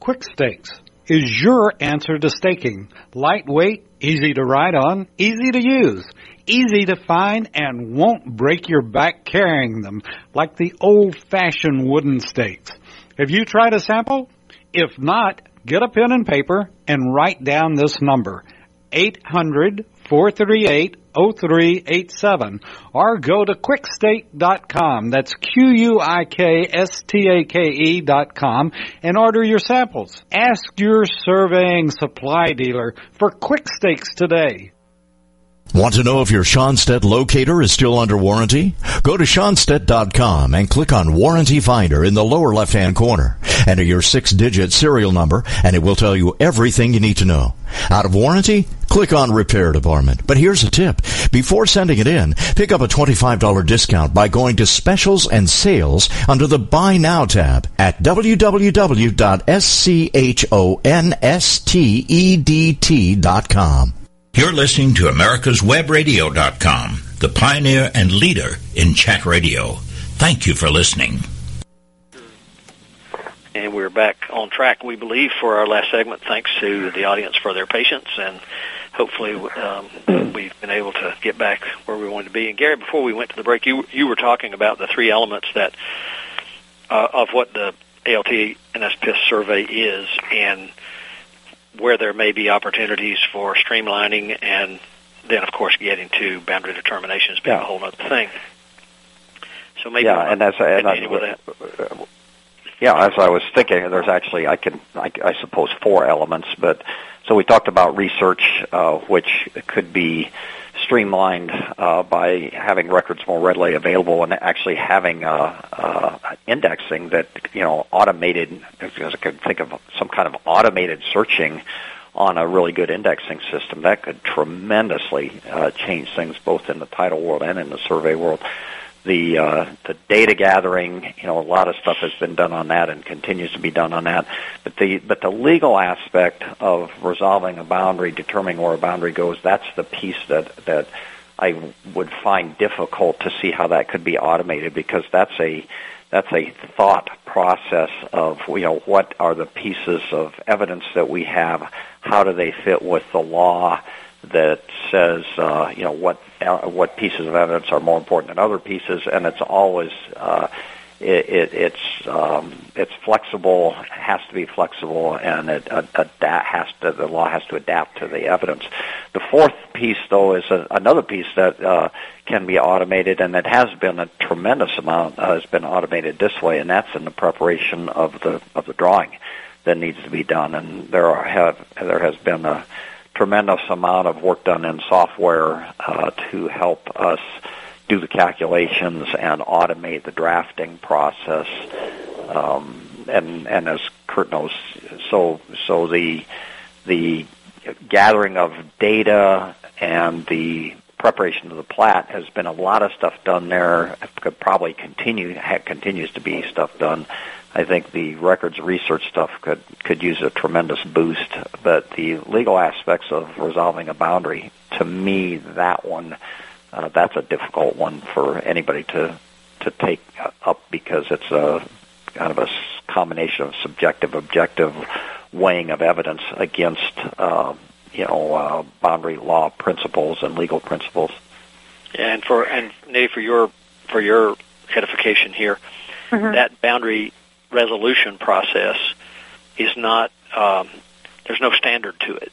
S4: Quik Stakes is your answer to staking. Lightweight, easy to ride on, easy to use, easy to find, and won't break your back carrying them like the old-fashioned wooden stakes. Have you tried a sample? If not, get a pen and paper and write down this number 800 438 0387 or go to quikstake.com. That's Q U I K S T A K E dot com and order your samples. Ask your surveying supply dealer for Quik Stakes today.
S1: Want to know if your Schonstedt locator is still under warranty? Go to Schonstedt.com and click on Warranty Finder in the lower left-hand corner. Enter your six-digit serial number and it will tell you everything you need to know. Out of warranty? Click on Repair Department. But here's a tip. Before sending it in, pick up a $25 discount by going to Specials and Sales under the Buy Now tab at www.schonstedt.com.
S6: You're listening to AmericasWebRadio.com, the pioneer and leader in chat radio. Thank you for listening.
S2: And we're back on track, we believe, for our last segment. Thanks to the audience for their patience, and hopefully um, we've been able to get back where we wanted to be. And Gary, before we went to the break, you you were talking about the three elements that uh, of what the ALTA/NSPS survey is, and where there may be opportunities for streamlining, and then of course getting to boundary determinations being
S7: Yeah.
S2: a whole other thing. So maybe
S7: yeah, and that's and
S2: continue with that.
S7: Yeah, as I was thinking, there's actually I can I, I suppose four elements, but so we talked about research, uh, which could be streamlined uh, by having records more readily available and actually having uh, uh, indexing that you know automated. Because I could think of some kind of automated searching on a really good indexing system that could tremendously uh, change things both in the title world and in the survey world the uh, the data gathering, you know, a lot of stuff has been done on that and continues to be done on that. But the but the legal aspect of resolving a boundary, determining where a boundary goes, that's the piece that that I would find difficult to see how that could be automated because that's a that's a thought process of you know what are the pieces of evidence that we have, how do they fit with the law that says uh, you know what what pieces of evidence are more important than other pieces, and it's always uh, it, it, it's um, it's flexible, has to be flexible, and it uh, adapt has to the law has to adapt to the evidence. The fourth piece, though, is a, another piece that uh, can be automated, and it has been a tremendous amount uh, has been automated this way, and that's in the preparation of the of the drawing that needs to be done, and there are, have there has been a tremendous amount of work done in software uh, to help us do the calculations and automate the drafting process. Um, and and as Curt knows, so so the the gathering of data and the preparation of the plat has been a lot of stuff done there. Could probably continue continues to be stuff done. I think the records research stuff could could use a tremendous boost, but the legal aspects of resolving a boundary, to me, that one, uh, that's a difficult one for anybody to to take up because it's a kind of a combination of subjective, objective weighing of evidence against uh, you know uh, boundary law principles and legal principles.
S2: And for and Nate, for your for your edification here, that boundary resolution process is not um, there's no standard to it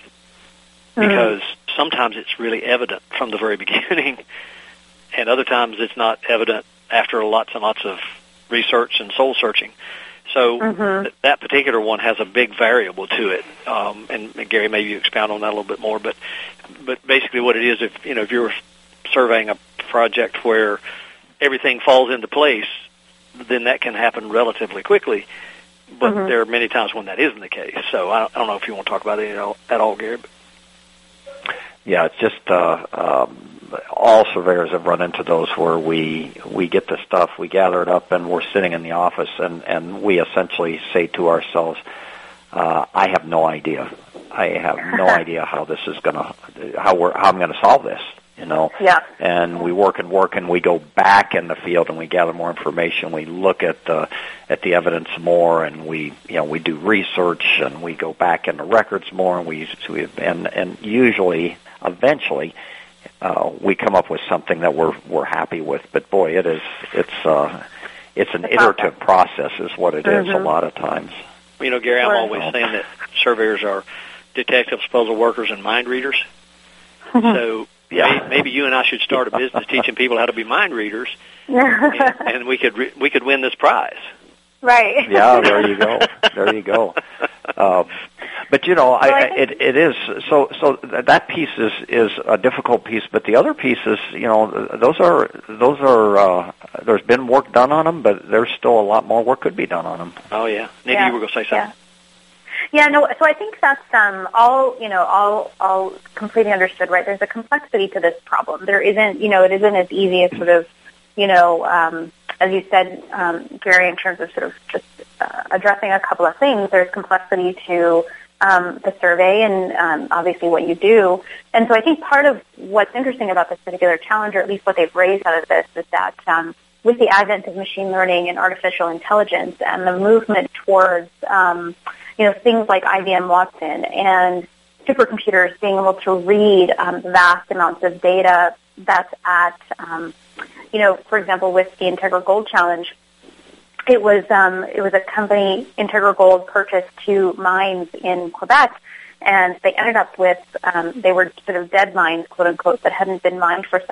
S2: because sometimes it's really evident from the very beginning, and other times it's not evident after lots and lots of research and soul searching. So th- that particular one has a big variable to it, um, and, and Gary, maybe you expound on that a little bit more. But but basically, what it is, if you know, if you're surveying a project where everything falls into place, then that can happen relatively quickly. But there are many times when that isn't the case. So I don't, I don't know if you want to talk about it at all, at all Gary. But
S7: Yeah, it's just uh, um, all surveyors have run into those where we we get the stuff, we gather it up, and we're sitting in the office, and and we essentially say to ourselves, uh, "I have no idea. I have no idea how this is gonna how we're how I'm going to solve this." You know,
S3: Yeah.
S7: and we work and work and we go back in the field and we gather more information. We look at the at the evidence more and we you know we do research and we go back in the records more and we, so we and and usually eventually uh, we come up with something that we're we're happy with. But boy, it is it's uh, it's an iterative process is what it is a lot of times.
S2: you know, Gary, I'm always saying that surveyors are detectives, puzzle workers, and mind readers. so
S7: Yeah.
S2: may, maybe you and I should start a business teaching people how to be mind readers, and, and we could re- we could win this prize.
S3: right.
S7: yeah, there you go. There you go. Um, but you know, I,
S3: I
S7: it it is so so that piece is is a difficult piece, but the other pieces, you know, those are those are uh, there's been work done on them, but there's still a lot more work could be done on them.
S2: Oh yeah, maybe
S3: Yeah.
S2: you were going to say something.
S3: Yeah, no. So I think that's um, all you know, all all completely understood. Right? There's a complexity to this problem. There isn't, you know, it isn't as easy as sort of, you know, um, as you said, um, Gary, in terms of sort of just uh, addressing a couple of things. There's complexity to um, the survey and um, obviously what you do. And so I think part of what's interesting about this particular challenge, or at least what they've raised out of this, is that um, with the advent of machine learning and artificial intelligence and the movement towards um, you know things like IBM Watson and supercomputers being able to read um, vast amounts of data that's at um, you know for example with the Integra Gold Challenge it was um, it was a company Integra Gold purchased two mines in Quebec and they ended up with um, they were sort of dead mines quote unquote that hadn't been mined for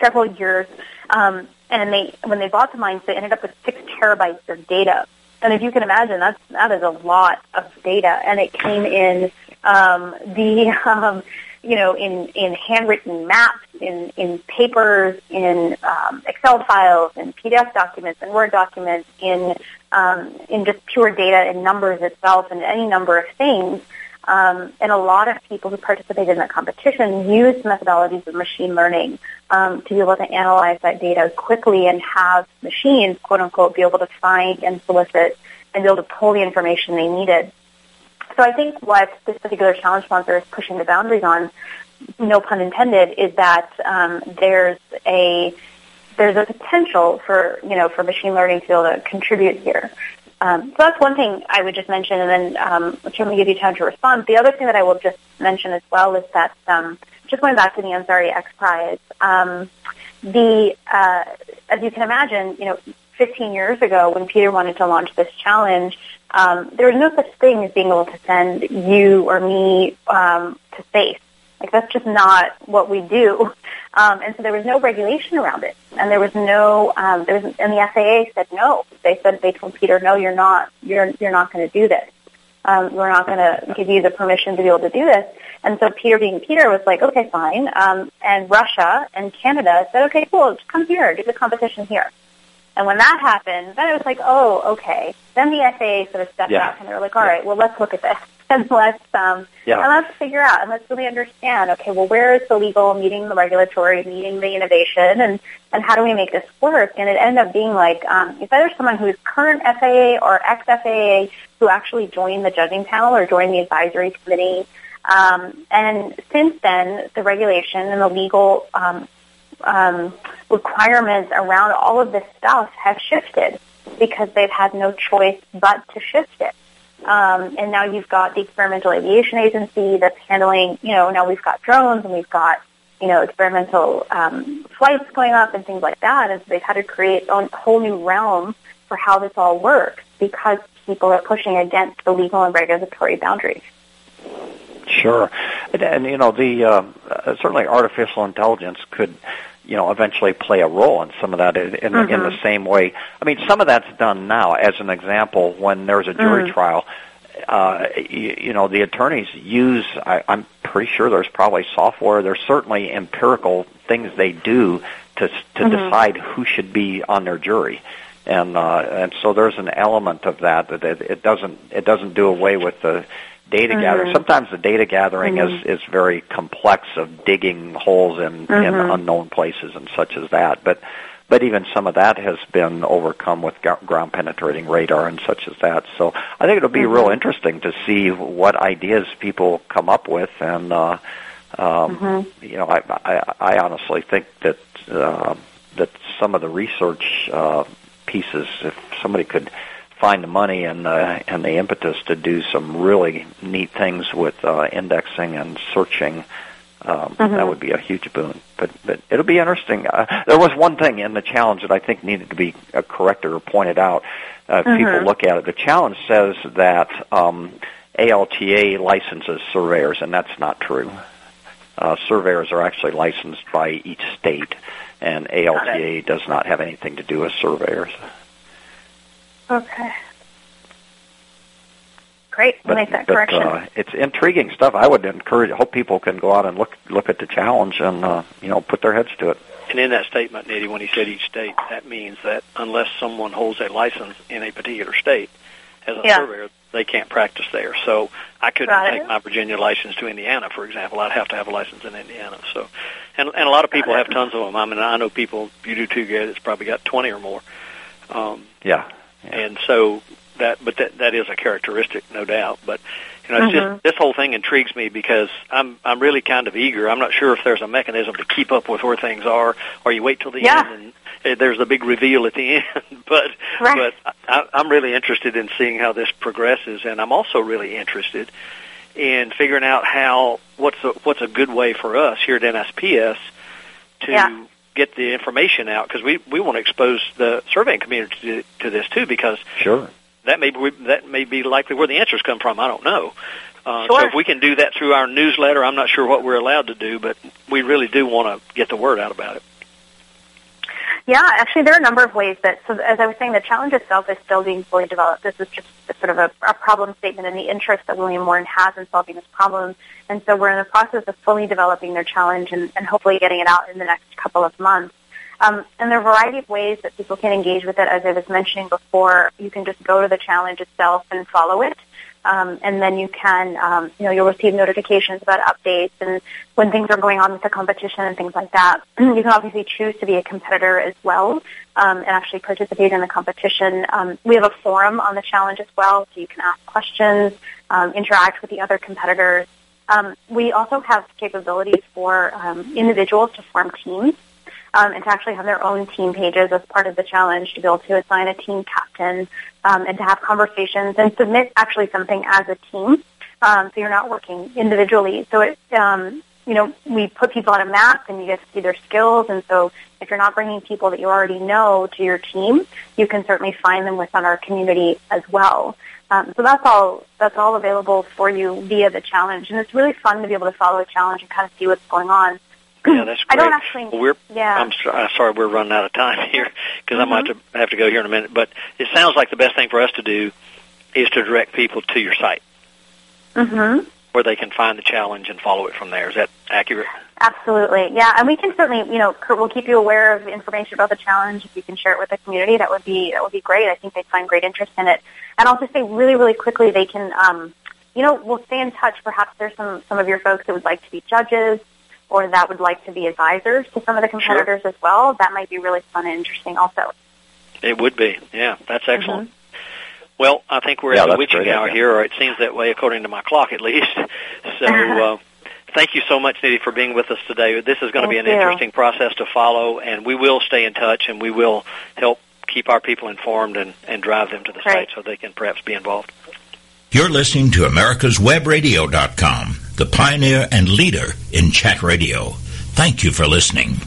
S3: several years um, and they when they bought the mines, they ended up with six terabytes of data. And if you can imagine, that's that is a lot of data, and it came in um, the um, you know in in handwritten maps, in in papers, in um, Excel files, in PDF documents, and Word documents, in um, in just pure data in numbers itself, and any number of things. Um, and a lot of people who participated in that competition used methodologies of machine learning um, to be able to analyze that data quickly and have machines, quote unquote, be able to find and solicit and be able to pull the information they needed. So I think what this particular challenge sponsor is pushing the boundaries on, no pun intended, is that um, there's a there's a potential for you know for machine learning to be able to contribute here. Um, so that's one thing I would just mention, and then um, certainly give you time to respond. The other thing that I will just mention as well is that um, just going back to the Ansari X Prize, um, the uh, as you can imagine, you know, 15 years ago when Peter wanted to launch this challenge, um, there was no such thing as being able to send you or me um, to space. Like that's just not what we do. Um, and so there was no regulation around it, and there was no, um, there was, and the FAA said no. They said they told Peter, no, you're not, you're you're not going to do this. Um, we're not going to give you the permission to be able to do this. And so Peter, being Peter, was like, okay, fine. Um, and Russia and Canada said, okay, cool, just come here, do the competition here. And when that happened, then it was like, oh, okay. Then the FAA sort of stepped
S7: Yeah.
S3: back and they were like, all right, well, let's look at this and let's um,
S7: Yeah.
S3: and let's figure out and let's really understand. Okay, well, where is the legal meeting the regulatory, meeting the innovation, and and how do we make this work? And it ended up being like um, it's either someone who's current FAA or ex FAA who actually joined the judging panel or joined the advisory committee. Um, and since then, the regulation and the legal um, um, requirements around all of this stuff have shifted because they've had no choice but to shift it. Um, and now you've got the Experimental Aviation Agency that's handling, you know, now we've got drones and we've got, you know, experimental um, flights going up and things like that. And so they've had to create a whole new realm for how this all works because people are pushing against the legal and regulatory boundaries.
S7: Sure, and, and you know the uh, certainly artificial intelligence could you know eventually play a role in some of that in, in, in the same way. I mean, some of that's done now. As an example, when there's a jury trial, uh, you, you know the attorneys use. I, I'm pretty sure there's probably software. There's certainly empirical things they do to to decide who should be on their jury and uh, and so there's an element of that that it, it doesn't it doesn't do away with the data gathering. Sometimes the data gathering is is very complex of digging holes in in unknown places and such as that. But but even some of that has been overcome with ground penetrating radar and such as that. So I think it'll be real interesting to see what ideas people come up with and. uh um, You know, I, I, I honestly think that uh, that some of the research uh, pieces, if somebody could find the money and uh, and the impetus to do some really neat things with uh, indexing and searching, um, that would be a huge boon. But but it'll be interesting. Uh, there was one thing in the challenge that I think needed to be uh, corrected or pointed out. Uh, if People look at it. The challenge says that um, ALTA licenses surveyors, and that's not true. Uh, surveyors are actually licensed by each state, and ALTA does not have anything to do with surveyors.
S3: Okay. Great. We'll make that
S7: but,
S3: correction.
S7: Uh, it's intriguing stuff. I would encourage, hope people can go out and look look at the challenge and uh, you know put their heads to it.
S2: And in that statement, Nidhi, when he said each state, that means that unless someone holds a license in a particular state as a
S3: Yeah.
S2: surveyor, they can't practice there. So I couldn't
S3: Got
S2: take my Virginia license to Indiana, for example. I'd have to have a license in Indiana. So, and and a lot of people have tons of them. I mean, I know people you do too, Gary. That's probably got twenty or more. Um,
S7: Yeah. Yeah.
S2: and so that, but that that is a characteristic, no doubt. But You know, it's mm-hmm. just this whole thing intrigues me because I'm I'm really kind of eager. I'm not sure if there's a mechanism to keep up with where things are, or you wait till the
S3: yeah.
S2: end and uh, there's a big reveal at the end. but
S3: right.
S2: but I, I'm really interested in seeing how this progresses, and I'm also really interested in figuring out how what's a, what's a good way for us here at NSPS to
S3: yeah.
S2: Get the information out because we we want to expose the surveying community to, to this too because
S7: sure
S2: that may be that may be likely where the answers come from. I don't know. Uh,
S3: sure.
S2: So if we can do that through our newsletter, I'm not sure what we're allowed to do, but we really do want to get the word out about it.
S3: Yeah, actually, there are a number of ways that. So, as I was saying, the challenge itself is still being fully developed. This is just sort of a, a problem statement in the interest that William Warren has in solving this problem, and so we're in the process of fully developing their challenge and, and hopefully getting it out in the next couple of months. Um, and there are a variety of ways that people can engage with it. As I was mentioning before, you can just go to the challenge itself and follow it. Um, and then you can, um, you know, you'll receive notifications about updates and when things are going on with the competition and things like that. you can obviously choose to be a competitor as well um, and actually participate in the competition. Um, we have a forum on the challenge as well, so you can ask questions, um, interact with the other competitors. Um, we also have capabilities for individuals to form teams um, and to actually have their own team pages as part of the challenge to be able to assign a team captain um, and to have conversations and submit actually something as a team. Um, so you're not working individually. So it, um, you know, we put people on a map and you get to see their skills. And so if you're not bringing people that you already know to your team, you can certainly find them within our community as well. Um, so that's all that's all available for you via the challenge, and it's really fun to be able to follow a challenge and kind of see what's going on.
S2: Yeah, that's great.
S3: I don't actually.
S2: Well, we're,
S3: yeah.
S2: I'm, so, I'm sorry we're running out of time here because
S3: mm-hmm.
S2: I'm going to have to go here in a minute. But it sounds like the best thing for us to do is to direct people to your site,
S3: mm-hmm.
S2: where they can find the challenge and follow it from there. Is that accurate?
S3: Absolutely, yeah. And we can certainly, you know, Curt will keep you aware of information about the challenge. If you can share it with the community, that would be that would be great. I think they'd find great interest in it. And I'll just say really, really quickly, they can, um, you know, we'll stay in touch. Perhaps there's some some of your folks that would like to be judges or that would like to be advisors to some of the competitors
S2: sure.
S3: as well, that might be really fun and interesting also.
S2: It would be, yeah. That's excellent. Mm-hmm. Well, I think we're
S7: yeah,
S2: at the witching
S7: great,
S2: hour
S7: yeah.
S2: here, or it seems that way according to my clock at least. So, uh, thank you so much, Nidhi, for being with us today. This is going to be an
S3: you.
S2: interesting process to follow, and we will stay in touch, and we will help keep our people informed and, and drive them to the
S3: Great.
S2: site so they can perhaps be involved.
S6: You're listening to America'sWebRadio.com, the pioneer and leader in chat radio. Thank you for listening.